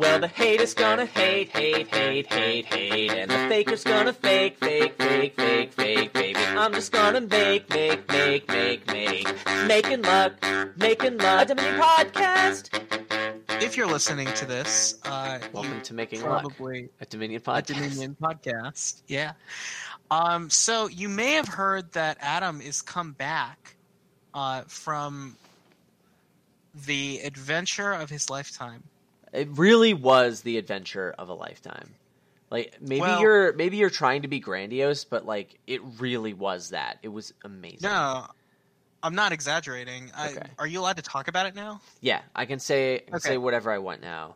Well, the haters gonna hate, hate, hate, hate, hate, and the faker's gonna fake, fake, fake, fake, fake, baby. I'm just gonna make, make, make, make, make, making luck, making luck. A Dominion podcast. If you're listening to this, uh, Welcome to Making Luck, probably a Dominion a podcast. Dominion podcast. Yeah. Um, so you may have heard that Adam is come back uh, from the adventure of his lifetime. It really was the adventure of a lifetime. Like maybe Well- you're maybe you're trying to be grandiose, but like it really was that. It was amazing. No, I'm not exaggerating. I, Okay. Are you allowed to talk about it now? Yeah, I can say I can Okay. say whatever I want now.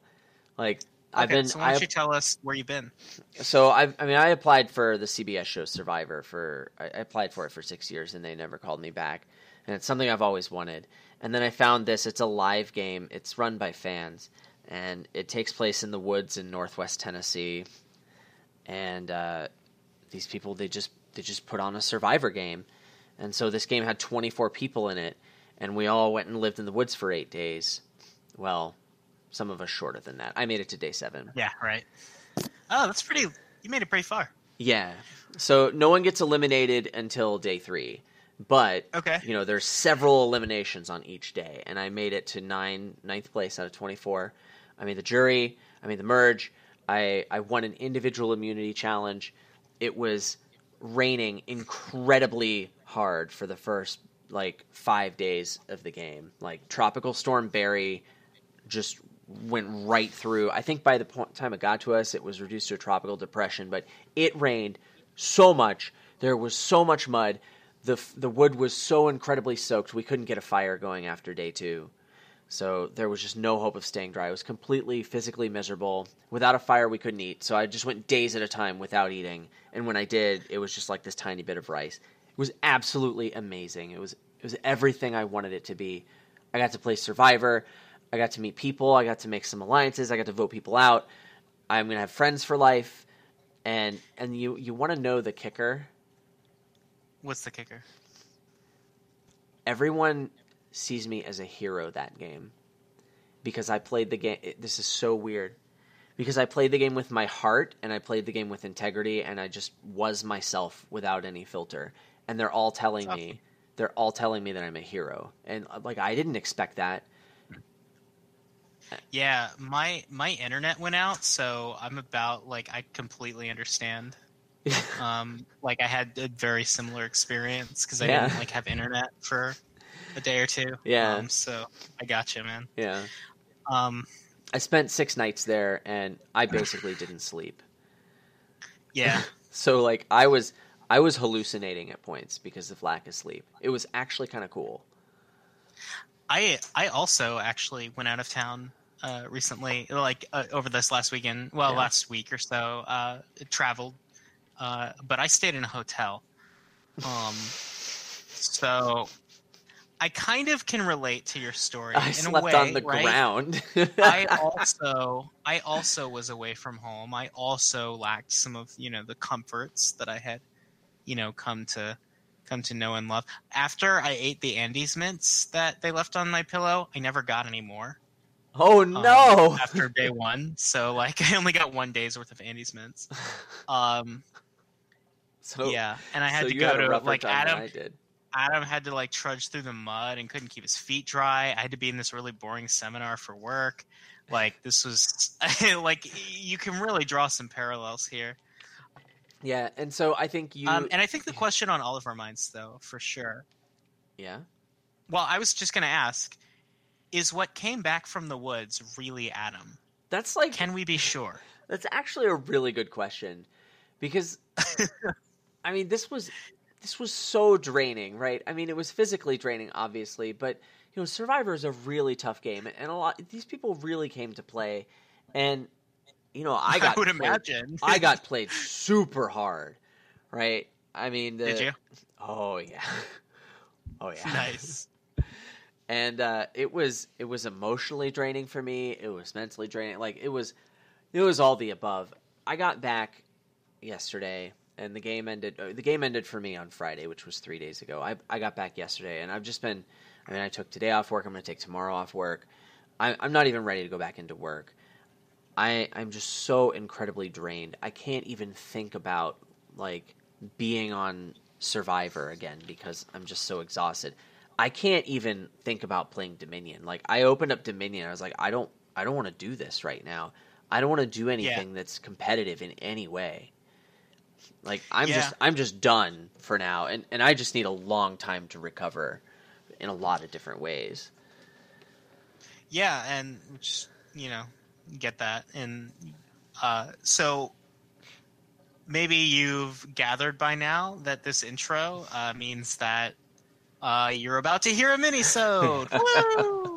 Like I've Okay, been So why don't I, you tell us where you've been? so I I mean I applied for the CBS show Survivor for I applied for it for 6 years and they never called me back. And it's something I've always wanted. And then I found this it's a live game. It's run by fans and it takes place in the woods in northwest Tennessee. And uh, these people they just they just put on a survivor game. And so this game had 24 people in it and we all went and lived in the woods for 8 days. Well, some of us shorter than that. I made it to day 7. Yeah, right. Oh, that's pretty. You made it pretty far. Yeah. So no one gets eliminated until day three. But Okay. you know, there's several eliminations on each day, and I made it to nine ninth place out of twenty four. I made the jury, I made the merge, I, I won an individual immunity challenge. It was raining incredibly hard for the first like five days of the game. Like Tropical Storm Barry just went right through. I think by the point, time it got to us, it was reduced to a tropical depression. But it rained so much. There was so much mud. the The wood was so incredibly soaked. We couldn't get a fire going after day two. So there was just no hope of staying dry. I was completely physically miserable. Without a fire, we couldn't eat. So I just went days at a time without eating. And when I did, it was just like this tiny bit of rice. It was absolutely amazing. It was it was everything I wanted it to be. I got to play Survivor. I got to meet people. I got to make some alliances. I got to vote people out. I'm gonna have friends for life. And and you you want to know the kicker? What's the kicker? everyone sees me as a hero that game because I played the game. it- This is so weird because I played the game with my heart and I played the game with integrity and I just was myself without any filter. And they're all telling That's me, they're all telling me that I'm a hero. And uh, like I didn't expect that. Yeah, my my internet went out, so I'm about like I completely understand. Um, like I had a very similar experience because I Yeah. didn't like have internet for a day or two. Yeah. Um, so I got you, man. yeah. Um, I spent six nights there and I basically didn't sleep. yeah. So like I was I was hallucinating at points because of lack of sleep. It was actually kind of cool. I I also actually went out of town uh, recently, like uh, over this last weekend. Well, Yeah. last week or so. Uh, traveled, uh, but I stayed in a hotel. Um, so I kind of can relate to your story I in slept a way. on the right? ground. I also I also was away from home. I also lacked some of you know the comforts that I had, you know, come to come to know and love. After I ate the Andes mints that they left on my pillow, I never got any more. oh um, no! after day one, so like I only got one day's worth of Andes mints. Um, so yeah, and I had so to go to like Adam. Adam had to like trudge through the mud and couldn't keep his feet dry. I had to be in this really boring seminar for work. Like this was like you can really draw some parallels here. Yeah, and so I think you. Um, and I think the question on all of our minds, though, for sure. yeah, Well, I was just going to ask: Is what came back from the woods really Adam? that's like Can we be sure? that's actually a really good question because I mean this was this was so draining, right? I mean it was physically draining, obviously, but you know Survivor is a really tough game, and a lot these people really came to play, and you know I got would played- imagine. I got played super hard, right? I mean, the, Did you? Oh yeah, oh yeah, Nice. and uh, it was it was emotionally draining for me. It was mentally draining. Like it was, it was all the above. I got back yesterday, and the game ended. Uh, the game ended for me on Friday, which was three days ago. I I got back yesterday, and I've just been. I mean, I took today off work. I'm going to take tomorrow off work. I, I'm not even ready to go back into work. I I'm just so incredibly drained. I can't even think about like being on Survivor again because I'm just so exhausted. I can't even think about playing Dominion. Like I opened up Dominion, I was like, I don't I don't want to do this right now. I don't want to do anything yeah. that's competitive in any way. Like I'm yeah. just I'm just done for now and, and I just need a long time to recover in a lot of different ways. Yeah, and just, you know, get that. And uh, so maybe you've gathered by now that this intro uh, means that uh, you're about to hear a mini-sode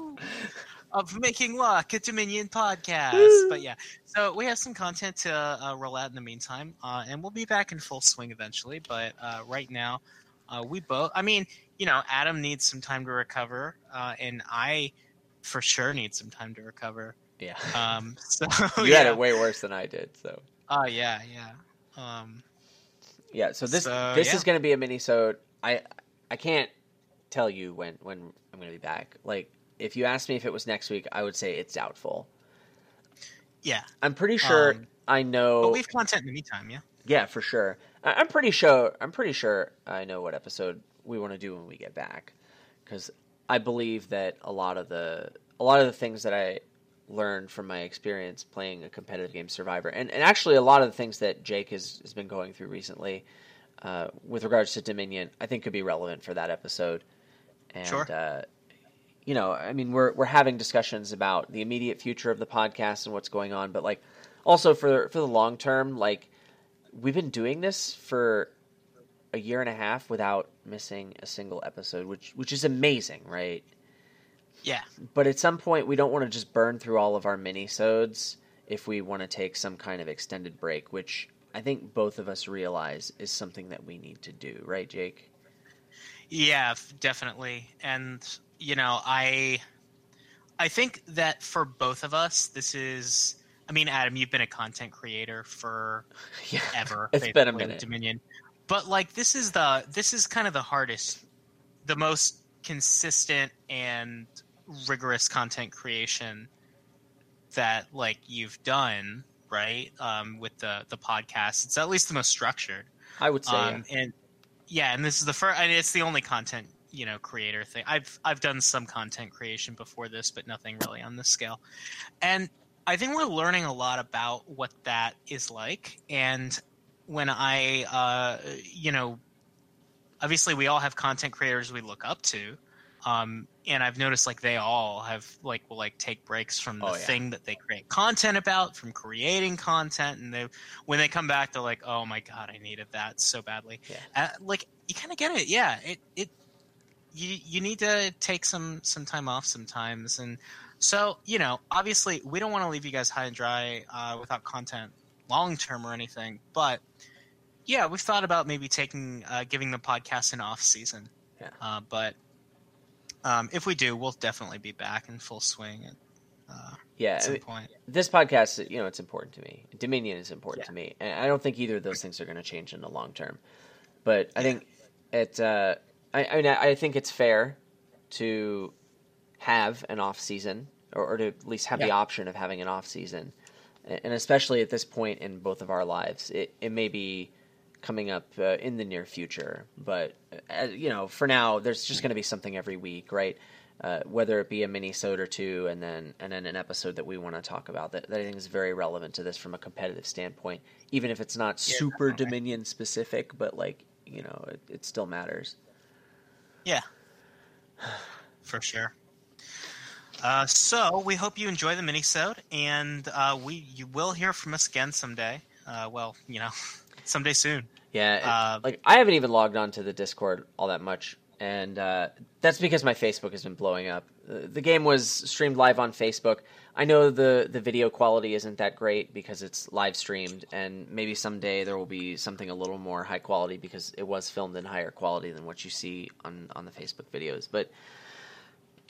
of Making Luck, a Dominion podcast. But yeah, so we have some content to uh, roll out in the meantime, uh, and we'll be back in full swing eventually. But uh, right now, uh, we both, I mean, you know, Adam needs some time to recover, and I for sure need some time to recover. Yeah. Um. So you yeah. had it way worse than I did. So. Oh uh, yeah, yeah. Um. Yeah. So this so, this yeah. is going to be a mini so I I can't tell you when when I'm going to be back. Like if you asked me if it was next week, I would say it's doubtful. Yeah. I'm pretty sure um, I know. But we have content in the meantime. Yeah. Yeah, for sure. I'm pretty sure. I'm pretty sure I know what episode we want to do when we get back, because I believe that a lot of the a lot of the things that I learned from my experience playing a competitive game Survivor, and, and actually a lot of the things that Jake has, has been going through recently uh, with regards to Dominion, I think could be relevant for that episode. And, sure. Uh, you know, I mean, we're we're having discussions about the immediate future of the podcast and what's going on, but like also for for the long term, like we've been doing this for a year and a half without missing a single episode, which which is amazing, right? Yeah. But at some point, we don't want to just burn through all of our mini-sodes if we want to take some kind of extended break, which I think both of us realize is something that we need to do, right, Jake? Yeah, definitely. And you know, I I think that for both of us, this is. I mean, Adam, you've been a content creator for yeah, ever. It's been a minute. Dominion, but like this is the this is kind of the hardest, the most consistent and rigorous content creation that like you've done right um, with the the podcast it's at least the most structured i would say um, yeah. and yeah and this is the first and it's the only content you know creator thing i've i've done some content creation before this but nothing really on this scale and i think we're learning a lot about what that is like and when i uh you know obviously we all have content creators we look up to um, and I've noticed like they all have like will like take breaks from the oh, yeah. thing that they create content about, from creating content, and they when they come back, they're like, "Oh my god, I needed that so badly." Yeah. Uh, like you kind of get it, yeah. It it you you need to take some some time off sometimes, and so you know, obviously, we don't want to leave you guys high and dry uh, without content long term or anything, but yeah, we've thought about maybe taking uh, giving the podcast an off season. Yeah. Uh, but um, if we do, we'll definitely be back in full swing. At, uh, yeah, at some I mean, point. This podcast, you know, it's important to me. Dominion is important yeah. to me, and I don't think either of those things are going to change in the long term. But I think it. I, I, mean, I think it's fair to have an off season, or, or to at least have yeah. the option of having an off season, and especially at this point in both of our lives, it, it may be coming up uh, in the near future. But uh, you know, for now, there's just going to be something every week, right? Uh, whether it be a mini sode or two, and then and then an episode that we want to talk about that, that I think is very relevant to this from a competitive standpoint, even if it's not yeah, super. Dominion specific, but like you know, it, it still matters. Yeah, for sure. Uh, so we hope you enjoy the mini-sode, and uh, we you will hear from us again someday. Uh, well, you know, someday soon. Yeah, uh, like I haven't even logged on to the Discord all that much, and uh, that's because my Facebook has been blowing up. The game was streamed live on Facebook. I know the the video quality isn't that great because it's live streamed, and maybe someday there will be something a little more high quality because it was filmed in higher quality than what you see on on the Facebook videos. But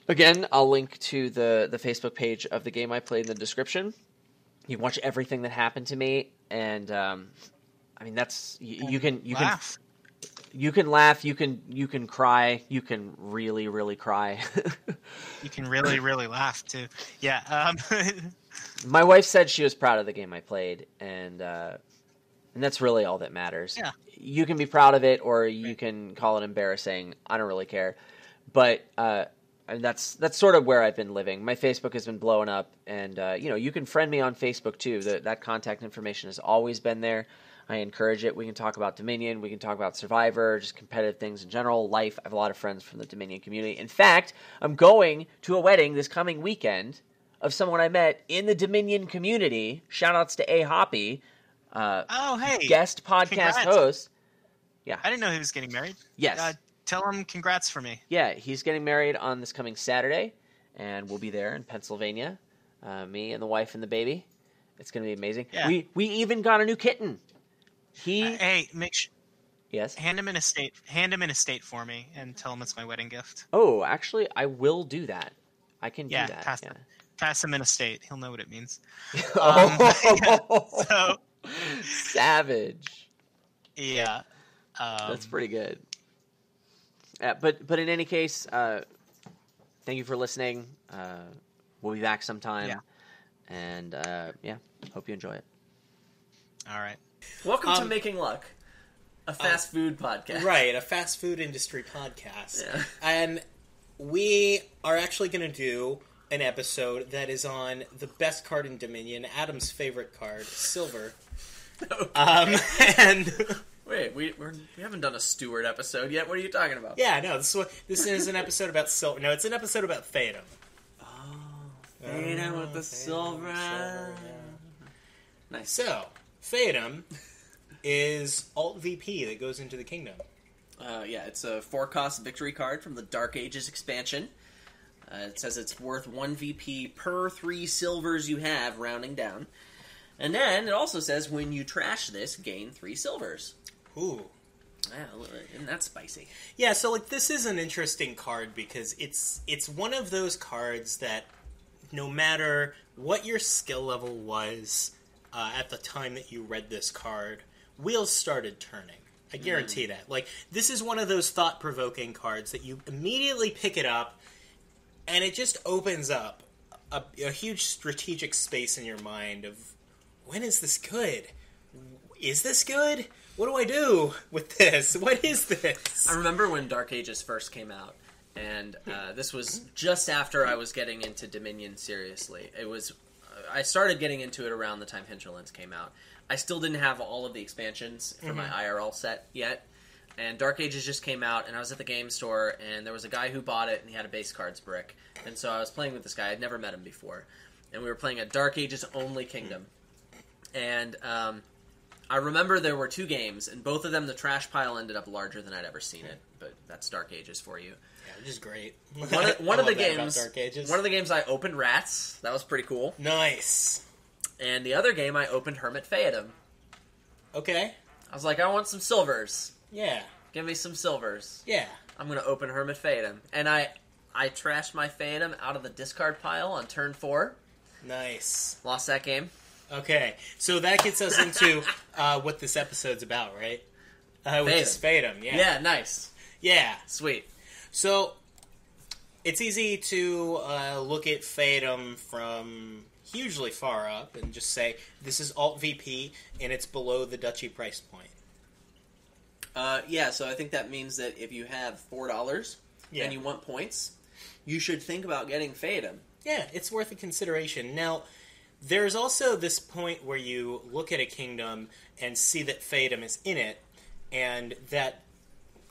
again, I'll link to the the Facebook page of the game I played in the description. You watch everything that happened to me, and um, I mean, that's you, you can you can you can laugh, you can you can cry, you can really really cry. you can really really laugh too. Yeah. Um, my wife said she was proud of the game I played, and uh, and that's really all that matters. Yeah. You can be proud of it, or you can call it embarrassing. I don't really care, but uh, and that's that's sort of where I've been living. My Facebook has been blowing up, and uh, you know you can friend me on Facebook too. The, that contact information has always been there. I encourage it. We can talk about Dominion. We can talk about Survivor, just competitive things in general, life. I have a lot of friends from the Dominion community. In fact, I'm going to a wedding this coming weekend of someone I met in the Dominion community. Shout outs to A Hoppy, uh, Oh, hey. guest podcast congrats. host. Yeah. I didn't know he was getting married. Yes. Uh, tell him congrats for me. Yeah, he's getting married on this coming Saturday, and we'll be there in Pennsylvania. Uh, me and the wife and the baby. It's going to be amazing. Yeah. We we even got a new kitten. He Uh, hey, make sh- yes. hand him in a state. Hand him in a state for me, and tell him it's my wedding gift. Oh, actually, I will do that. I can Yeah, do that. pass yeah. Pass him in a state. He'll know what it means. oh, So savage. yeah, um, That's pretty good. Uh, but but in any case, uh, thank you for listening. Uh, we'll be back sometime. Yeah. And uh, yeah, hope you enjoy it. All right. Welcome to Um, Making Luck, a fast food podcast. Right, a fast food industry podcast. Yeah. And we are actually going to do an episode that is on the best card in Dominion, Adam's favorite card, Silver. Um, and Wait, we we're, we haven't done a Steward episode yet. What are you talking about? yeah, no, this is, this is an episode about Silver. No, it's an episode about Feodum. Feodum with the Feodum, silver. yeah. Nice. So, Feodum is alt VP that goes into the kingdom. Uh, yeah, it's a four cost victory card from the Dark Ages expansion. Uh, it says it's worth one VP per three silvers you have, rounding down. And then it also says when you trash this, gain three silvers. Ooh. Yeah, isn't that spicy? Yeah, so like this is an interesting card because it's it's one of those cards that no matter what your skill level was uh, at the time that you read this card, wheels started turning. I guarantee that. Like this is one of those thought provoking cards that you immediately pick it up, and it just opens up a, a huge strategic space in your mind of when is this good? Is this good? What do I do with this? What is this? I remember when Dark Ages first came out, and uh, this was just after I was getting into Dominion seriously. It was I started getting into it around the time Hinterlands came out. I still didn't have all of the expansions for my IRL set yet, and Dark Ages just came out, and I was at the game store, and there was a guy who bought it, and he had a base cards brick, and so I was playing with this guy. I'd never met him before, and we were playing a Dark Ages only kingdom, and um, I remember there were two games, and both of them the trash pile ended up larger than I'd ever seen it. But that's Dark Ages for you. Yeah, which is great. One of, one of the love that about games, Dark Ages. one of the games I opened Rats. That was pretty cool. nice. And the other game I opened Hermit Feodum. Okay. I was like, I want some silvers. Yeah. Give me some silvers. Yeah. I'm gonna open Hermit Feodum, and I I trashed my Feodum out of the discard pile on turn four. Nice. Lost that game. Okay. So that gets us into uh, what this episode's about, right? Uh, which is Feodum. Yeah. Yeah, nice, Yeah. sweet. So it's easy to uh, look at Feodum from hugely far up and just say this is alt VP and it's below the Duchy price point. Uh, yeah, so I think that means that if you have four dollars Yeah. and you want points, you should think about getting Feodum. Yeah, it's worth a consideration. Now, there's also this point where you look at a kingdom and see that Feodum is in it, and that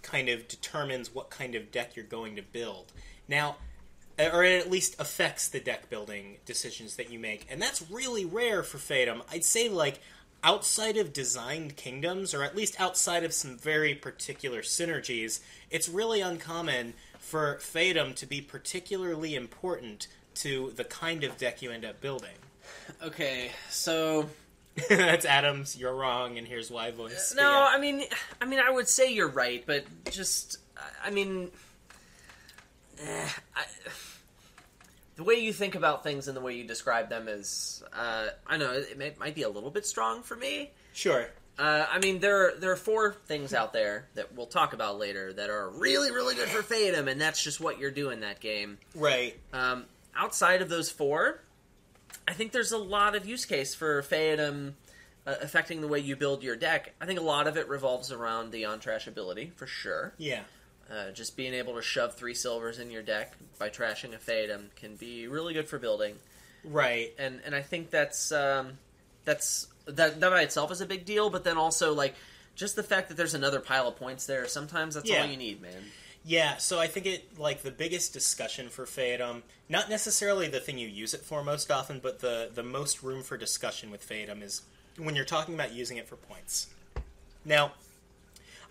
kind of determines what kind of deck you're going to build. Now, or it at least affects the deck building decisions that you make, and that's really rare for Feodum. I'd say, like, outside of designed kingdoms, or at least outside of some very particular synergies, it's really uncommon for Feodum to be particularly important to the kind of deck you end up building. Okay, so That's Adams. You're wrong, and here's why voice. no, yeah. I mean, I mean, I would say you're right, but just, I mean, eh, I, the way you think about things and the way you describe them is, uh, I know it may, might be a little bit strong for me. sure. Uh, I mean, there there are four things out there that we'll talk about later that are really, really good for Feodum, and that's just what you're doing that game. Right. Um, outside of those four, I think there's a lot of use case for Feodum uh, affecting the way you build your deck. I think a lot of it revolves around the on trash ability for sure. Yeah. Uh, just being able to shove three silvers in your deck by trashing a Feodum can be really good for building. Right. and and I think that's um, that's that that by itself is a big deal. But then also like just the fact that there's another pile of points there. Sometimes that's Yeah. all you need, man. Yeah, so I think it like the biggest discussion for Feodum, not necessarily the thing you use it for most often, but the the most room for discussion with Feodum is when you're talking about using it for points. Now,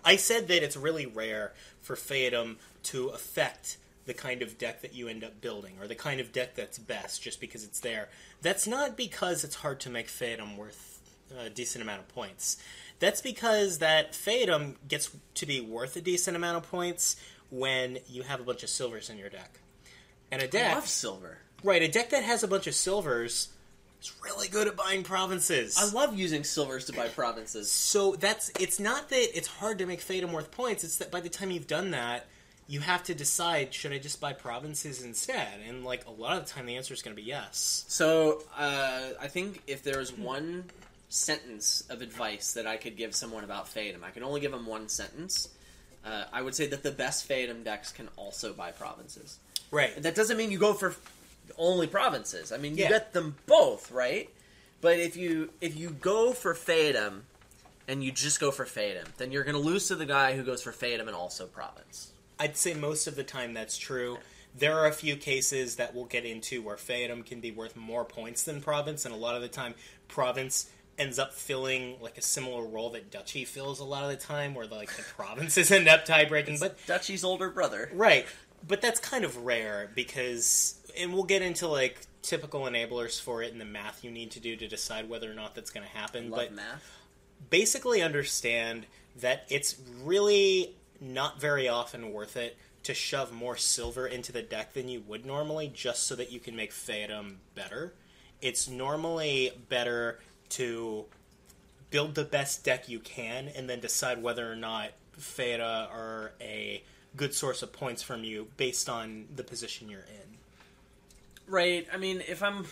I said that it's really rare for Feodum to affect the kind of deck that you end up building or the kind of deck that's best just because it's there. That's not because it's hard to make Feodum worth a decent amount of points. That's because that Feodum gets to be worth a decent amount of points when you have a bunch of silvers in your deck. And a deck, love silver. right, a deck that has a bunch of silvers is really good at buying provinces. I love using silvers to buy provinces. So that's it's not that it's hard to make Feodum worth points. It's that by the time you've done that, you have to decide should I just buy provinces instead? And like a lot of the time, the answer is going to be yes. So uh, I think if there was one sentence of advice that I could give someone about Feodum, I can only give them one sentence. Uh, I would say that the best Feodum decks can also buy provinces. Right. That doesn't mean you go for only provinces. I mean, you Yeah. get them both, right? But if you if you go for Feodum and you just go for Feodum, then you're going to lose to the guy who goes for Feodum and also province. I'd say most of the time that's true. There are a few cases that we'll get into where Feodum can be worth more points than Province, and a lot of the time, Province ends up filling like a similar role that Duchy fills a lot of the time, where like the provinces end up tie breaking. But Duchy's older brother. Right, but that's kind of rare because, and we'll get into like typical enablers for it and the math you need to do to decide whether or not that's going to happen. Love but math. basically, understand that it's really not very often worth it to shove more silver into the deck than you would normally, just so that you can make Feodum better. It's normally better to build the best deck you can and then decide whether or not Feoda are a good source of points from you based on the position you're in. Right. I mean, if I'm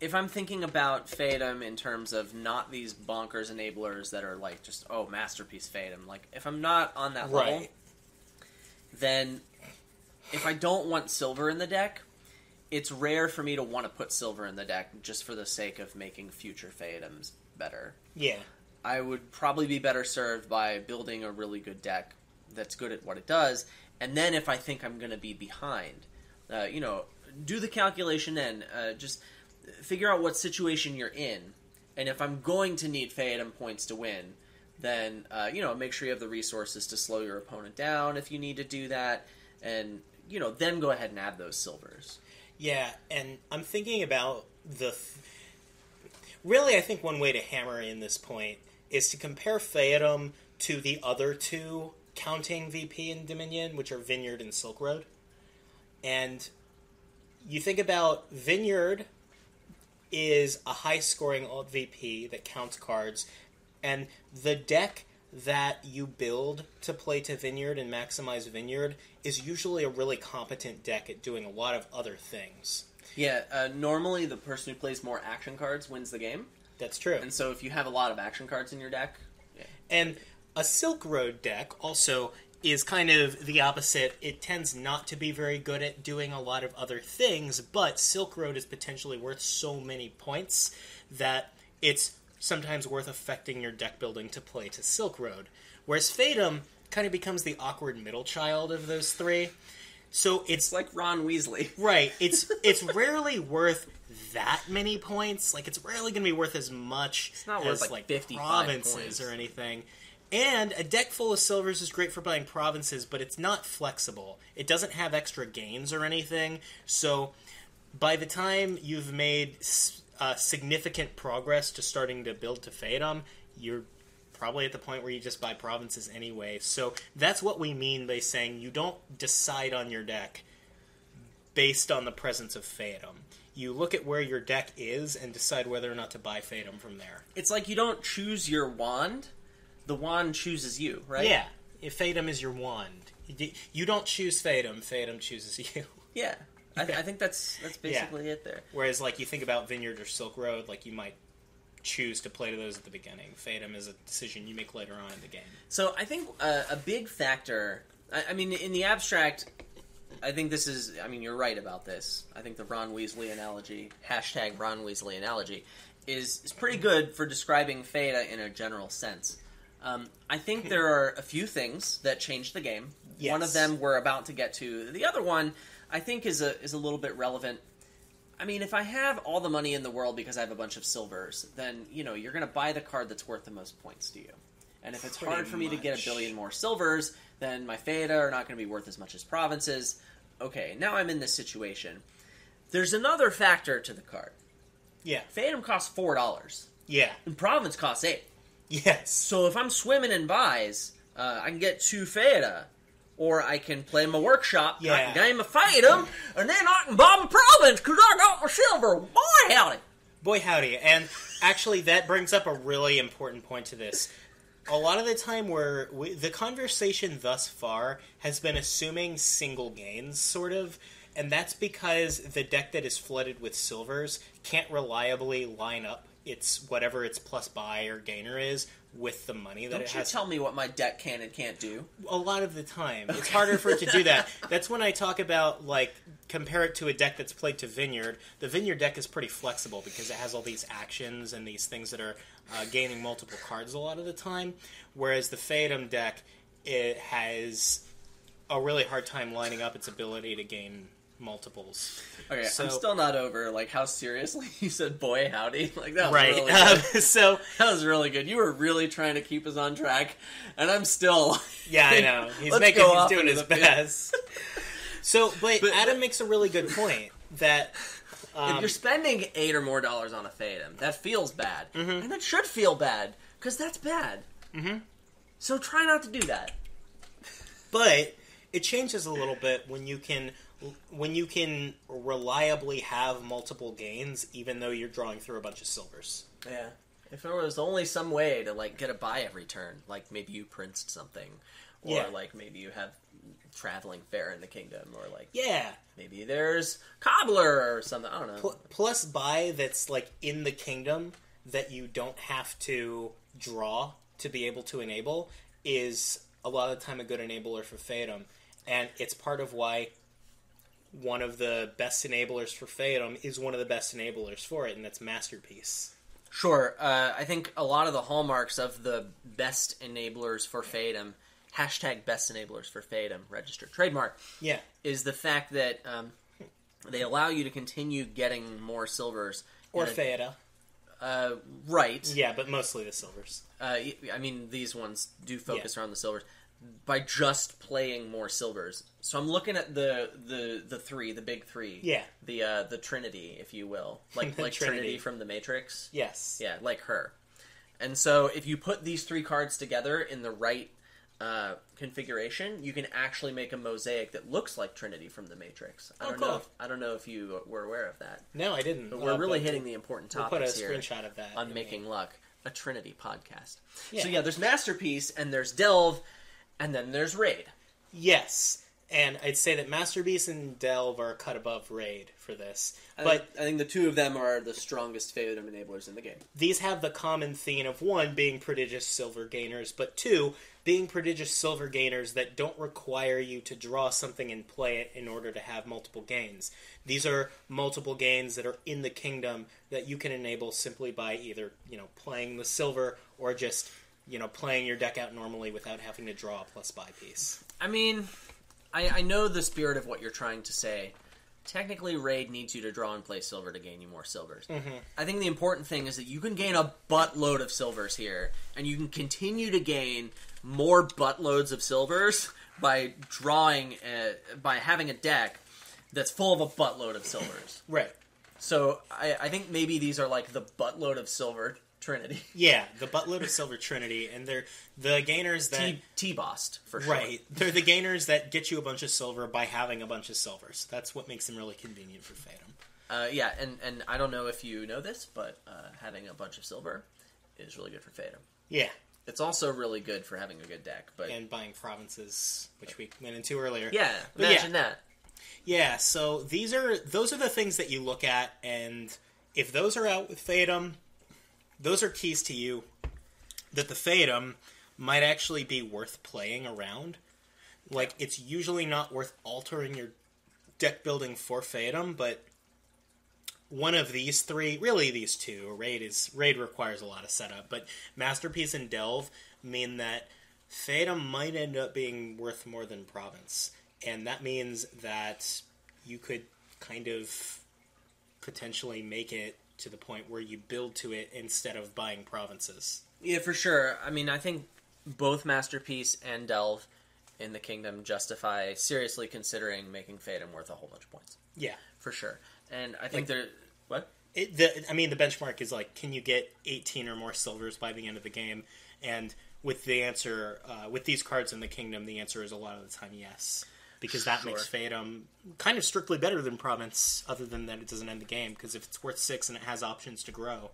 if I'm thinking about Feodum in terms of not these bonkers enablers that are like just oh masterpiece Feodum, like if I'm not on that level, then if I don't want silver in the deck, it's rare for me to want to put silver in the deck just for the sake of making future Feodums better. Yeah. I would probably be better served by building a really good deck that's good at what it does, and then if I think I'm going to be behind, uh, you know, do the calculation and uh, just figure out what situation you're in, and if I'm going to need Feodum points to win, then uh, you know make sure you have the resources to slow your opponent down if you need to do that, and you know then go ahead and add those silvers. Yeah, and I'm thinking about the. Th- really, I think one way to hammer in this point is to compare Feodum to the other two counting VP in Dominion, which are Vineyard and Silk Road. And you think about Vineyard is a high scoring alt VP that counts cards, and the deck that you build to play to Vineyard and maximize Vineyard is usually a really competent deck at doing a lot of other things. Yeah, uh, normally the person who plays more action cards wins the game. That's true. And so if you have a lot of action cards in your deck, And a Silk Road deck also is kind of the opposite. It tends not to be very good at doing a lot of other things, but Silk Road is potentially worth so many points that it's sometimes worth affecting your deck building to play to Silk Road. Whereas Feodum kind of becomes the awkward middle child of those three. So it's it's like Ron Weasley. Right. It's it's rarely worth that many points. Like it's rarely going to be worth as much It's not as worth, like, 55 provinces points. or anything. And a deck full of silvers is great for buying provinces, but it's not flexible. It doesn't have extra gains or anything. So by the time you've made uh, significant progress to starting to build to Feodum, you're probably at the point where you just buy provinces anyway. So that's what we mean by saying you don't decide on your deck based on the presence of Feodum. You look at where your deck is and decide whether or not to buy Feodum from there. It's like you don't choose your wand; the wand chooses you, right? Yeah, if Feodum is your wand, You- don't choose Feodum. Feodum chooses you. yeah. I, I think that's that's basically it there. Whereas, like, you think about Vineyard or Silk Road, like, you might choose to play to those at the beginning. Feodum is a decision you make later on in the game. So I think uh, a big factor. I, I mean, in the abstract, I think this is. I mean, you're right about this. I think the Ron Weasley analogy, hashtag Ron Weasley analogy, is is pretty good for describing Feoda in a general sense. Um, I think there are a few things that changed the game. One of them we're about to get to. The other one, I think, is a is a little bit relevant. I mean, if I have all the money in the world because I have a bunch of silvers, then you know you're going to buy the card that's worth the most points to you. And if it's Pretty hard for me to get a billion more silvers, then my Feoda are not going to be worth as much as provinces. Okay, now I'm in this situation. There's another factor to the card. Yeah. Feodum costs four dollars, Yeah. and province costs eight. Yes. So if I'm swimming in buys, uh, I can get two Feoda, or I can play my workshop, I Yeah. can game a Feodum, and then I can bomb a province because I got my silver. Boy, howdy! Boy, howdy. And actually, that brings up a really important point to this. A lot of the time, where we, the conversation thus far has been assuming single gains, sort of, and that's because the deck that is flooded with silvers can't reliably line up its whatever its plus buy or gainer is with the money that Don't it you has. tell me what my deck can and can't do. a lot of the time. It's harder for it to do that. That's when I talk about like compare it to a deck that's played to Vineyard. The Vineyard deck is pretty flexible because it has all these actions and these things that are uh, gaining multiple cards a lot of the time. Whereas the Feodum deck, it has a really hard time lining up its ability to gain multiples. Okay, So- I'm still not over like how seriously you said "boy howdy." Like that was Right. really Um, so that was really good. You were really trying to keep us on track, and I'm still. yeah, I know he's making he's doing his best. So, but, But- Adam makes a really good point that. Um, if you're spending eight or more dollars on a Feodum, that feels bad, and that should feel bad because that's bad. Mm-hmm. So try not to do that. but it changes a little bit when you can when you can reliably have multiple gains even though you're drawing through a bunch of silvers Yeah. If there was only some way to like get a buy every turn, like maybe you printed something, or Yeah. like maybe you have traveling fair in the kingdom, or like yeah maybe there's cobbler or something. I don't know. Pl- plus buy that's like in the kingdom that you don't have to draw to be able to enable is a lot of the time a good enabler for Feodum and it's part of why one of the best enablers for Feodum is one of the best enablers for it and that's Masterpiece Sure. Uh, I think a lot of the hallmarks of the best enablers for Feodum, hashtag best enablers for Feodum, registered trademark, yeah is the fact that um, they allow you to continue getting more silvers. or in Uh, right. yeah but mostly the silvers Uh, I mean, these ones do focus around the silvers by just playing more silvers. So I'm looking at the the the three, the big three. Yeah. The uh, the Trinity, if you will, like like Trinity. Trinity. from the Matrix. yes Yeah, like her. And so if you put these three cards together in the right uh, configuration, you can actually make a mosaic that looks like Trinity from the Matrix. I Oh, don't cool. know. If, I don't know if you were aware of that, No, I didn't. but we're Uh, really but hitting the important We'll put a topics here screenshot of that on making the- luck a Trinity podcast. Yeah. So yeah, there's masterpiece and there's delve, and then there's raid. Yes, and I'd say that Masterpiece and Delve are cut above Raid for this, But but I think the two of them are the strongest Feodum enablers in the game. these have the common theme of one being prodigious silver gainers, but two being prodigious silver gainers that don't require you to draw something and play it in order to have multiple gains. These are multiple gains that are in the kingdom that you can enable simply by either you know playing the silver or just you know playing your deck out normally without having to draw a plus buy piece. I mean, I, I know the spirit of what you're trying to say. Technically, raid needs you to draw and play silver to gain you more silvers. I think the important thing is that you can gain a buttload of silvers here, and you can continue to gain more buttloads of silvers by drawing, uh, by having a deck that's full of a buttload of silvers. Right. So I, I think maybe these are like the buttload of silver trinity. Yeah, the buttload of Silver Trinity, and they're the gainers that T bossed for sure. right. They're the gainers that get you a bunch of silver by having a bunch of silvers. That's what makes them really convenient for Feodum. Uh, yeah, and, and I don't know if you know this, but uh, having a bunch of silver is really good for Feodum. Yeah, It's also really good for having a good deck. But and buying provinces, which we went into earlier. yeah, But imagine that. Yeah, so these are those are the things that you look at, and if those are out with Feodum, those are keys to you that the Feodum might actually be worth playing around. Like it's usually not worth altering your deck building for Feodum, but one of these three, really these two, raid is raid requires a lot of setup, but masterpiece and delve mean that Feodum might end up being worth more than province, and that means that you could kind of potentially make it to the point where you build to it instead of buying provinces. Yeah, for sure. I mean, I think both Masterpiece and Delve in the Kingdom justify seriously considering making Feodum worth a whole bunch of points. Yeah. For sure. And I think Like- they're. What? It, the, I mean, the benchmark is like, can you get 18 or more silvers by the end of the game? And with the answer, uh, with these cards in the kingdom, the answer is a lot of the time yes. Because that Sure. makes Feodum kind of strictly better than Province, other than that it doesn't end the game. Because if it's worth six and it has options to grow,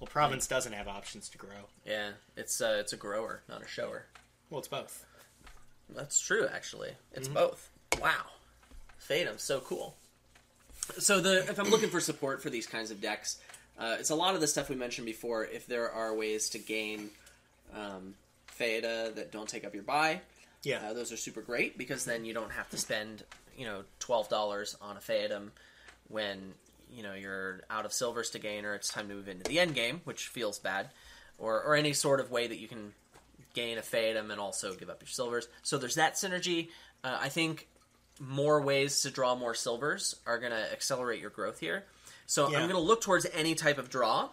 well, Province doesn't have options to grow. Yeah, it's uh, it's a grower, not a shower. Well, it's both. That's true, actually. It's Mm-hmm. both. Wow. Feodum, so cool. So the if I'm looking for support for these kinds of decks, uh, it's a lot of the stuff we mentioned before. If there are ways to gain um, Feoda that don't take up your buy, Yeah. uh, those are super great because then you don't have to spend you know twelve dollars on a Feodum when you know you're out of silvers to gain or it's time to move into the end game, which feels bad, or or any sort of way that you can gain a Feodum and also give up your silvers. So there's that synergy. Uh, I think more ways to draw more silvers are going to accelerate your growth here. So Yeah. I'm going to look towards any type of draw.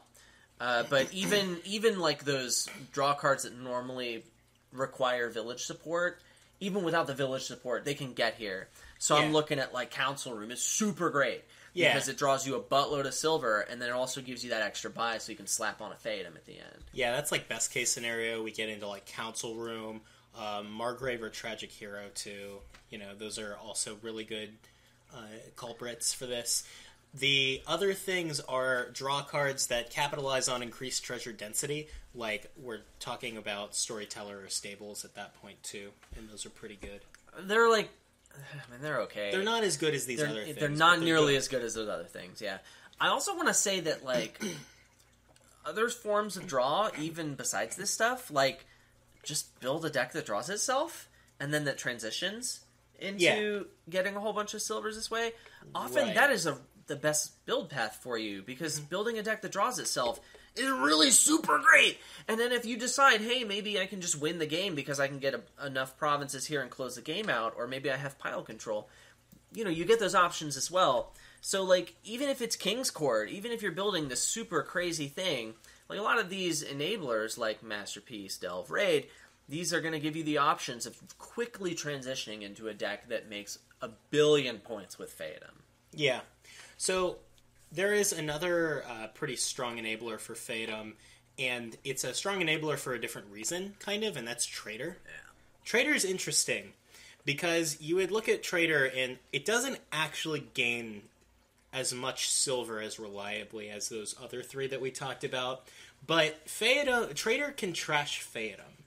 Uh, but even even like those draw cards that normally require village support, even without the village support, they can get here. So I'm looking at like Council Room. It's super great Yeah. because it draws you a buttload of silver, and then it also gives you that extra buy, so you can slap on a Feodum at the end. Yeah, that's like best case scenario. We get into like Council Room, um, Margrave or Tragic Hero too. You know, those are also really good uh, culprits for this. The other things are draw cards that capitalize on increased treasure density, like we're talking about Storyteller or Stables at that point too, and those are pretty good. They're like, I mean, they're okay. They're not as good as these they're, other things. they're not nearly good. as good as those other things. Yeah, I also want to say that like other forms of draw, even besides this stuff, like just build a deck that draws itself and then that transitions into Yeah. getting a whole bunch of silvers this way. Often Right. that is a the best build path for you because mm-hmm. building a deck that draws itself is really super great. And then if you decide, hey, maybe I can just win the game because I can get a, enough provinces here and close the game out, or maybe I have pile control, you know, you get those options as well. So, like, even if it's King's Court, even if you're building this super crazy thing, like a lot of these enablers, like Masterpiece, Delve, Raid, these are going to give you the options of quickly transitioning into a deck that makes a billion points with Feodum. Yeah. So there is another uh, pretty strong enabler for Feodum, and it's a strong enabler for a different reason, kind of, and that's Trader. Yeah. Trader is interesting because you would look at Trader and it doesn't actually gain as much silver as reliably as those other three that we talked about. But Feodum, Trader can trash Feodum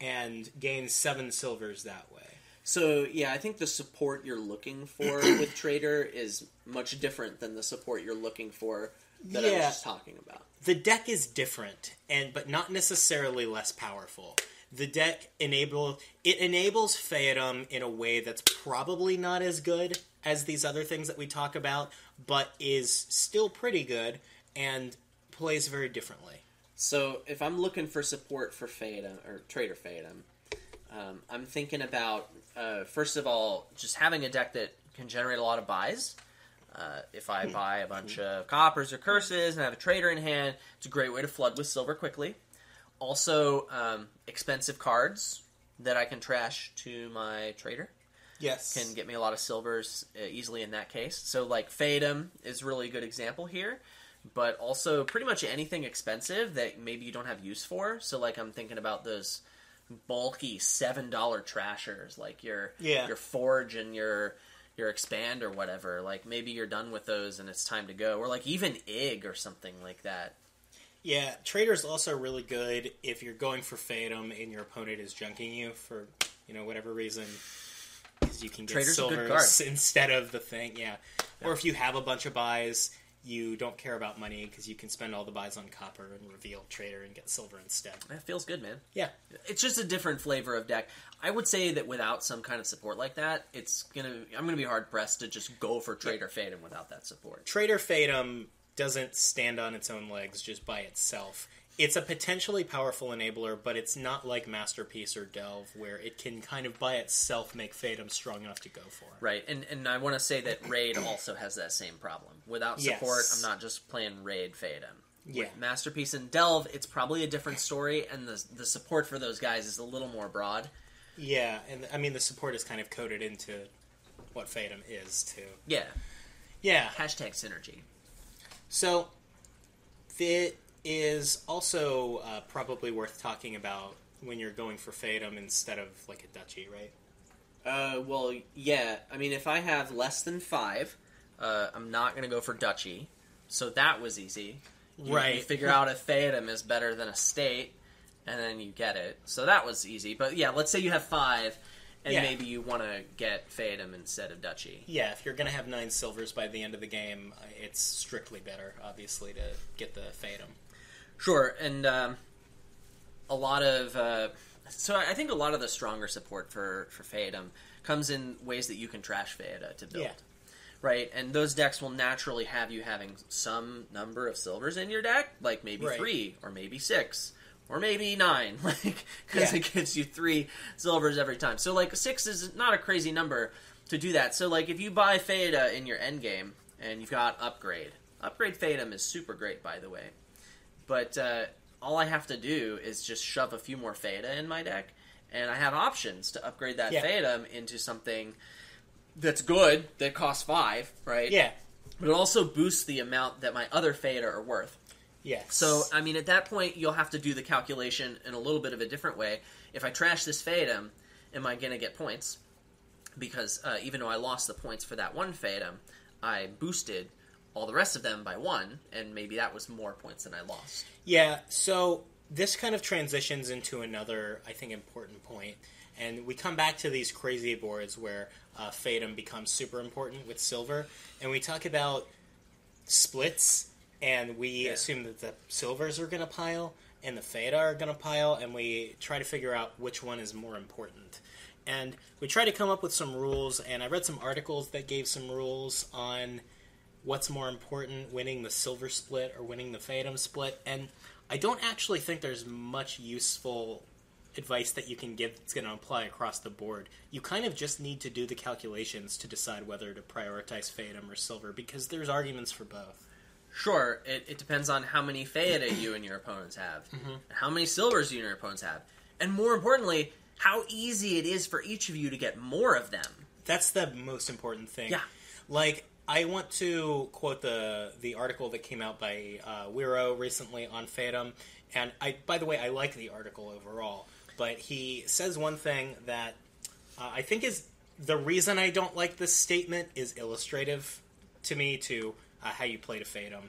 and gain seven silvers that way. So yeah, I think the support you're looking for with Trader is much different than the support you're looking for that I was just talking about. the deck is different and but not necessarily less powerful the deck enable it enables Feodum in a way that's probably not as good as these other things that we talk about but is still pretty good and plays very differently So if I'm looking for support for Feodum or Trader Feodum, um, I'm thinking about uh, first of all just having a deck that can generate a lot of buys. Uh, if I buy a bunch of coppers or curses and have a trader in hand, it's a great way to flood with silver quickly. Also, um, expensive cards that I can trash to my trader yes can get me a lot of silvers uh, easily in that case. So like Feodum is really a good example here, but also pretty much anything expensive that maybe you don't have use for. So like I'm thinking about those bulky seven dollar trashers, like your Yeah. your forge and your your expand or whatever. Like maybe you're done with those and it's time to go, or like even Ig or something like that. yeah trader's also really good if you're going for Feodum and your opponent is junking you for you know whatever reason because you can get Trader's silvers instead of the thing. Yeah. Or if you have a bunch of buys, you don't care about money because you can spend all the buys on copper and reveal trader and get silver instead. That feels good, man. Yeah. It's just a different flavor of deck. I would say that without some kind of support like that, it's gonna. I'm gonna be hard pressed to just go for Trader Feodum without that support. Trader Feodum doesn't stand on its own legs just by itself. It's a potentially powerful enabler, but it's not like Masterpiece or Delve, where it can kind of by itself make Feodum strong enough to go for. Right, and and I want to say that Raid also has that same problem. Without support, Yes. I'm not just playing Raid Feodum. Yeah. With Masterpiece and Delve, it's probably a different story, and the the support for those guys is a little more broad. Yeah, and I mean the support is kind of coded into what Feodum is too. Yeah, Yeah. hashtag synergy. So it is also uh, probably worth talking about when you're going for Feodum instead of like a duchy, right? Uh, well, yeah. I mean, if I have less than five, uh, I'm not going to go for Duchy. So that was easy. You, Right. You figure out if Feodum is better than a state, and then you get it. So that was easy. But yeah, let's say you have five, and Yeah. maybe you want to get Feodum instead of Duchy. Yeah, if you're going to have nine silvers by the end of the game, uh, it's strictly better, obviously, to get the Feodum. Sure, and um, a lot of uh, so I think a lot of the stronger support for for comes in ways that you can trash Feoda to build. Yeah. Right, and those decks will naturally have you having some number of silvers in your deck, like maybe Right. three or maybe six or maybe nine, like because Yeah. it gives you three silvers every time. So like six is not a crazy number to do that. So like if you buy Feoda in your end game and you've got upgrade, upgrade Feodum is super great by the way but uh, all I have to do is just shove a few more Feoda in my deck, and I have options to upgrade that Yeah. Into something that's good that costs five, right? Yeah. But it also boosts the amount that my other Feoda are worth. Yes. So I mean, at that point, you'll have to do the calculation in a little bit of a different way. If I trash this Feodum, am I going to get points? Because uh, even though I lost the points for that one Feodum, I boosted all the rest of them by one, and maybe that was more points than I lost. Yeah, so this kind of transitions into another, I think, important point. And we come back to these crazy boards where uh, Feodum becomes super important with silver. And we talk about splits, and we Yeah. assume that the silvers are going to pile and the Feoda are going to pile, and we try to figure out which one is more important. And we try to come up with some rules, and I read some articles that gave some rules on what's more important, winning the silver split or winning the Feodum split. And I don't actually think there's much useful advice that you can give that's going to apply across the board. You kind of just need to do the calculations to decide whether to prioritize Feodum or silver because there's arguments for both. Sure, it, it depends on how many Feoda you and your opponents have, and how many silvers you and your opponents have, and more importantly, how easy it is for each of you to get more of them. That's the most important thing. Yeah. Like I want to quote the the article that came out by uh, Wiro recently on Feodum, and I by the way I like the article overall, but he says one thing that uh, I think is the reason I don't like this statement is illustrative to me to uh, how you play to Feodum,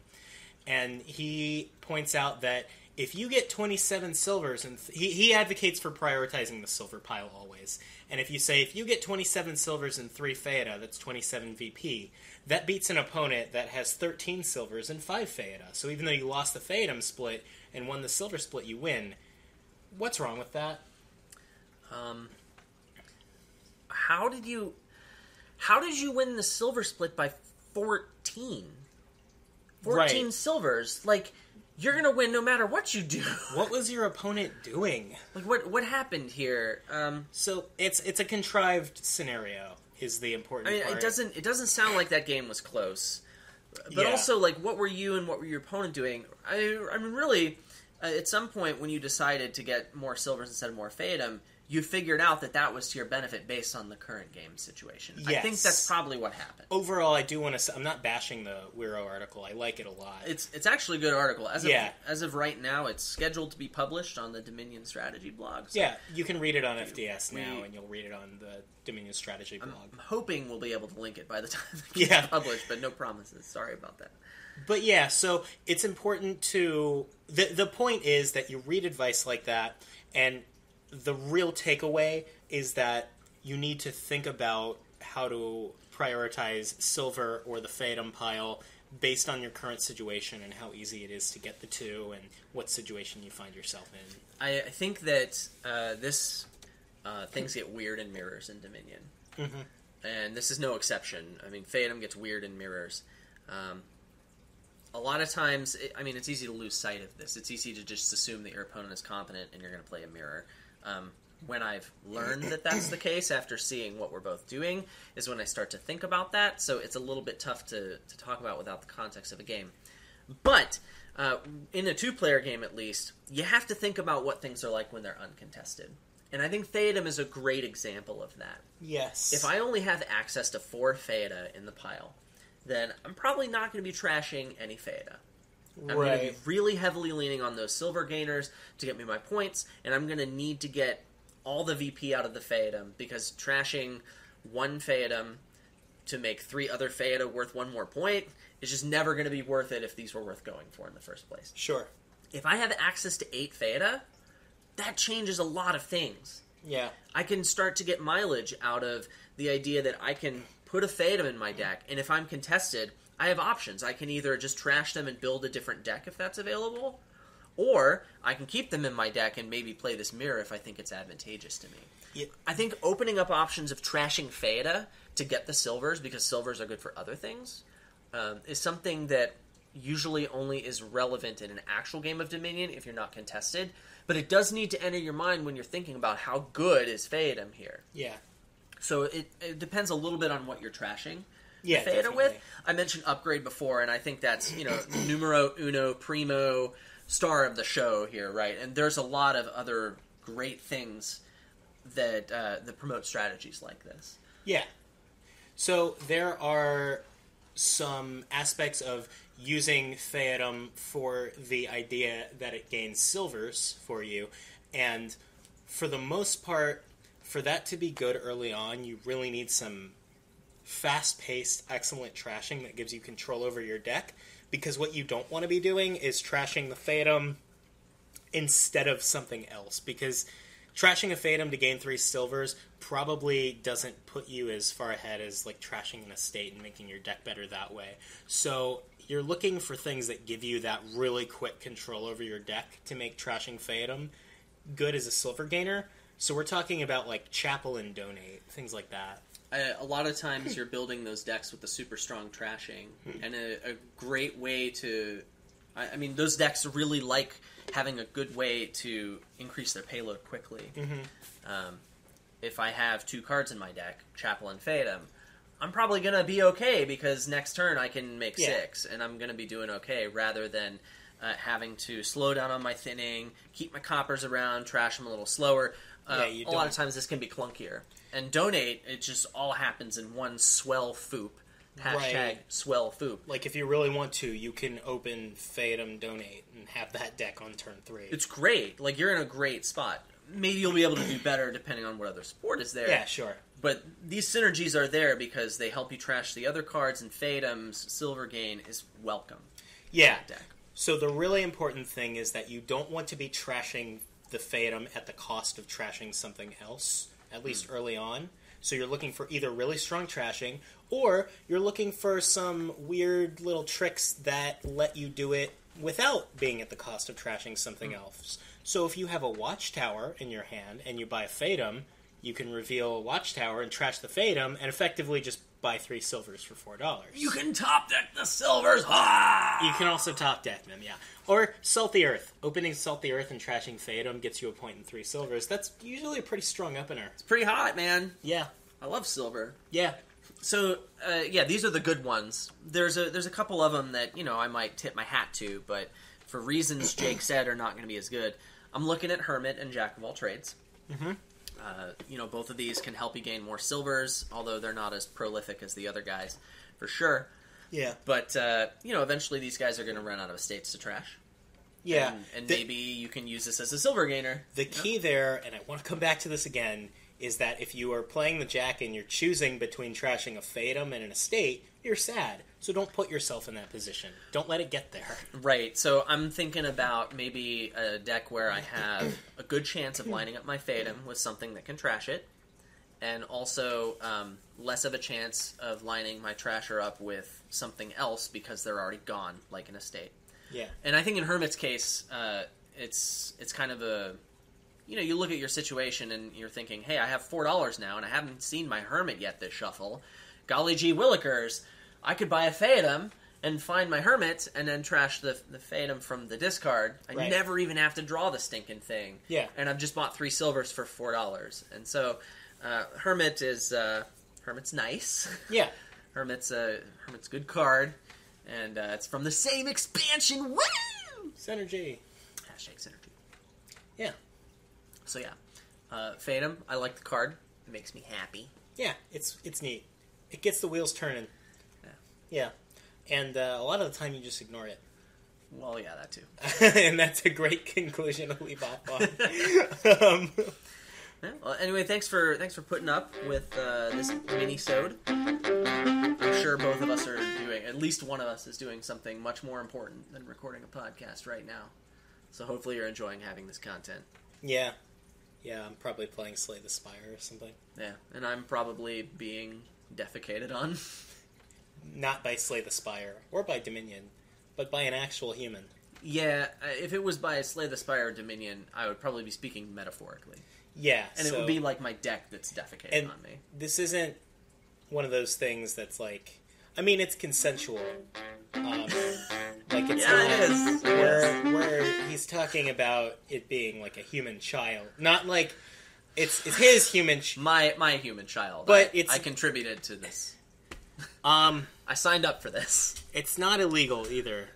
and he points out that if you get 27 silvers and th- he, he advocates for prioritizing the silver pile always and if you say if you get 27 silvers and 3 Feoda, that's 27 vp that beats an opponent that has 13 silvers and 5 Feoda. so even though you lost the Feodum split and won the silver split you win what's wrong with that Um, how did you? How did you win the silver split by fourteen? Fourteen Right. silvers, like you're gonna win no matter what you do. what was your opponent doing like what what happened here? Um, so it's it's a contrived scenario is the important I mean, part. it doesn't it doesn't sound like that game was close. But Yeah. also, like, what were you and what were your opponent doing? I, I mean, really, uh, at some point when you decided to get more silvers instead of more Feodum, you figured out that that was to your benefit based on the current game situation. Yes. I think that's probably what happened. overall i do want to say i'm not bashing the Wiro article i like it a lot It's it's actually a good article. As of, Yeah. as of right now, it's scheduled to be published on the Dominion Strategy blog. So Yeah, you can read it on FDS now, and you'll read it on the Dominion Strategy blog. I'm hoping we'll be able to link it by the time it gets Yeah. published, but no promises. Sorry about that. But yeah, so it's important to the the point is that you read advice like that, and the real takeaway is that you need to think about how to prioritize silver or the Feodum pile based on your current situation and how easy it is to get the two and what situation you find yourself in. I, I think that uh, this uh, things get weird in mirrors in Dominion, Mhm. and this is no exception. I mean, Feodum gets weird in mirrors. Um, a lot of times, it, I mean, it's easy to lose sight of this. It's easy to just assume that your opponent is competent and you're going to play a mirror. Um, when I've learned that that's the case after seeing what we're both doing, is when I start to think about that. So it's a little bit tough to, to talk about without the context of a game. But uh, in a two player game, at least, you have to think about what things are like when they're uncontested. And I think Feodum is a great example of that. Yes. If I only have access to four Feoda in the pile, then I'm probably not going to be trashing any Feoda. I'm going to be really heavily leaning on those silver gainers to get me my points, and I'm going to need to get all the VP out of the Feodum because trashing one Feodum to make three other Feoda worth one more point is just never going to be worth it if these were worth going for in the first place. Sure. If I have access to eight Feoda, that changes a lot of things. Yeah. I can start to get mileage out of the idea that I can put a Feodum in my deck, and if I'm contested, I have options. I can either just trash them and build a different deck if that's available, or I can keep them in my deck and maybe play this mirror if I think it's advantageous to me. Yeah. I think opening up options of trashing Feoda to get the silvers because silvers are good for other things um, is something that usually only is relevant in an actual game of Dominion if you're not contested. But it does need to enter your mind when you're thinking about how good is Feodum here. Yeah. So it, it depends a little bit on what you're trashing Yeah. Definitely. with. I mentioned upgrade before, and I think that's you know numero uno primo star of the show here, right? And there's a lot of other great things that uh, that promote strategies like this. Yeah. So there are some aspects of using Feodum for the idea that it gains silvers for you, and for the most part, for that to be good early on, you really need some fast-paced, excellent trashing that gives you control over your deck. Because what you don't want to be doing is trashing the Feodum instead of something else. Because trashing a Feodum to gain three silvers probably doesn't put you as far ahead as like trashing an estate and making your deck better that way. So you're looking for things that give you that really quick control over your deck to make trashing Feodum good as a silver gainer. So we're talking about like Chapel and Donate, things like that. Uh, a lot of times you're building those decks with the super strong trashing, and a, a great way to. I, I mean, those decks really like having a good way to increase their payload quickly. Um, if I have two cards in my deck, Chapel and Feodum, I'm probably gonna be okay because next turn I can make Yeah. six, and I'm gonna be doing okay rather than. Uh, having to slow down on my thinning, keep my coppers around, trash them a little slower. Uh, Yeah, you a lot of times this can be clunkier. And donate, it just all happens in one swell foop. Hashtag Right. swell foop. Like if you really want to, you can open Feodum Donate and have that deck on turn three. It's great. Like you're in a great spot. Maybe you'll be able to do better depending on what other support is there. yeah, sure. But these synergies are there because they help you trash the other cards, and Feodum's silver gain is welcome. Yeah. So the really important thing is that you don't want to be trashing the Feodum at the cost of trashing something else, at least hmm. early on. So you're looking for either really strong trashing, or you're looking for some weird little tricks that let you do it without being at the cost of trashing something hmm. else. So if you have a Watchtower in your hand and you buy a Feodum, you can reveal a Watchtower and trash the Feodum, and effectively just buy three silvers for four dollars. You can top deck the silvers. Ah! You can also top deck them, yeah. Or Salt the Earth. Opening Salt the Earth and trashing Feodum gets you a point and three silvers. That's usually a pretty strong opener. It's pretty hot, man. Yeah. I love silver. Yeah. So uh, yeah, these are the good ones. There's a there's a couple of them that you know I might tip my hat to, but for reasons Jake said are not going to be as good. I'm looking at Hermit and Jack of all trades. Mhm. Uh, you know, both of these can help you gain more silvers, although they're not as prolific as the other guys, for sure. Yeah. But uh, you know, eventually these guys are going to run out of estates to trash. Yeah. and, and the, maybe you can use this as a silver gainer. the key there, and I want to come back to this again, is that if you are playing the Jack and you're choosing between trashing a Feodum and an estate, you're sad. So don't put yourself in that position. Don't let it get there. Right. So I'm thinking about maybe a deck where I have a good chance of lining up my Feodum with something that can trash it, and also um, less of a chance of lining my trasher up with something else because they're already gone, like in estate. Yeah. And I think in Hermit's case, uh, it's it's kind of a you know you look at your situation and you're thinking, hey, I have four dollars now and I haven't seen my Hermit yet this shuffle. Golly gee willikers, I could buy a Feodum and find my Hermit and then trash the the Feodum from the discard. I Right. never even have to draw the stinking thing. Yeah. And I've just bought three silvers for four dollars. And so uh, Hermit is uh, Hermit's nice. Yeah. Hermit's a Hermit's good card, and uh, it's from the same expansion. Woo! Synergy. Hashtag synergy. Yeah. So yeah, uh, Feodum. I like the card. It makes me happy. Yeah, it's it's neat. It gets the wheels turning. Yeah. And uh, a lot of the time you just ignore it. Well, yeah, that too. and that's a great conclusion to leave off on. um, Yeah. Well, anyway, thanks for thanks for putting up with uh, this mini sode. I'm sure both of us are doing at least one of us is doing something much more important than recording a podcast right now. So hopefully you're enjoying having this content. yeah. Yeah, I'm probably playing Slay the Spire or something. Yeah, and I'm probably being defecated on. Not by Slay the Spire or by Dominion, but by an actual human. Yeah, uh, if it was by Slay the Spire or Dominion, I would probably be speaking metaphorically. Yeah. And it would be like my deck that's defecating on me. this isn't one of those things that's like. I mean, it's consensual. Um, like it's Yeah, it is. where where he's talking about it being like a human child, not like it's it's his human. Ch- My my human child. But I, it's- I contributed to this. Um, I signed up for this. it's not illegal either.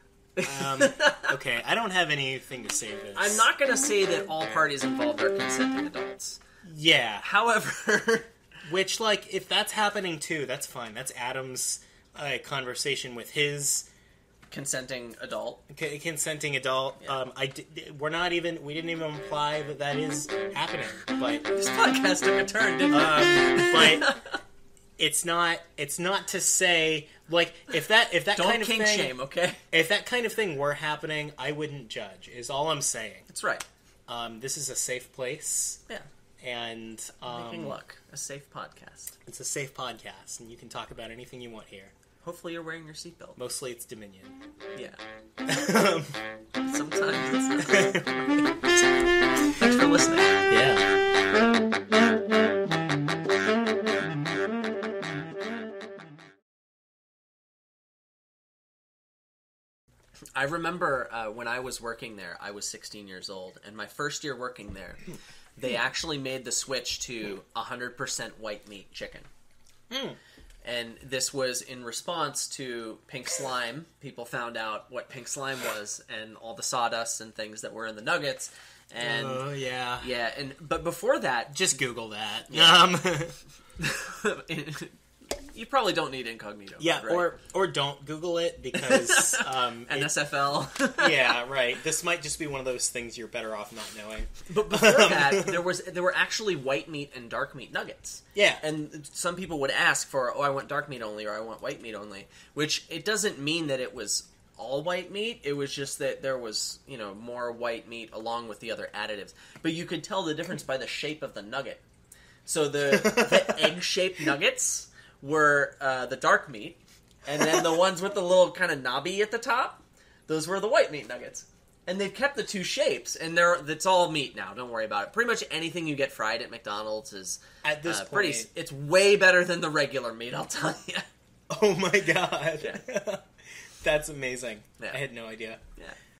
Um, okay, I don't have anything to say to this. I'm not going to say that all parties involved are consenting adults. Yeah, However, which like if that's happening too, that's fine. That's Adam's uh, conversation with his consenting adult. c- consenting adult. Yeah. Um, I we're not even we didn't even imply that that is happening, but This podcast took a turn, didn't um, it? but it's not it's not to say like if that if that Don't kind of thing shame, okay? if that kind of thing were happening, I wouldn't judge. Is all I'm saying. That's right. Um, this is a safe place, Yeah. and Making um, luck. A safe podcast. it's a safe podcast, and you can talk about anything you want here. Hopefully you're wearing your seatbelt. Mostly, it's Dominion. Yeah. Sometimes it's not. Thanks for listening. yeah. I remember uh, when I was working there, I was 16 years old, and my first year working there, they actually made the switch to 100% white meat chicken. And this was in response to pink slime. People found out what pink slime was and all the sawdust and things that were in the nuggets. And Oh yeah. yeah, and but before that, Just Google that. Um, you probably don't need incognito. yeah, right? or or don't Google it because um, NSFL. yeah, right. This might just be one of those things you're better off not knowing. But before that, there was there were actually white meat and dark meat nuggets. Yeah. And some people would ask for, oh, I want dark meat only, or I want white meat only. Which it doesn't mean that it was all white meat. It was just that there was you know more white meat along with the other additives. But you could tell the difference by the shape of the nugget. So the, the egg shaped nuggets were uh, the dark meat, and then the ones with the little kind of knobby at the top, those were the white meat nuggets. And they've kept the two shapes, and they're it's all meat now. Don't worry about it. Pretty much anything you get fried at McDonald's is At this uh, point, pretty. It's way better than the regular meat. I'll tell you. oh my god, Yeah. that's amazing. Yeah. I had no idea. Yeah.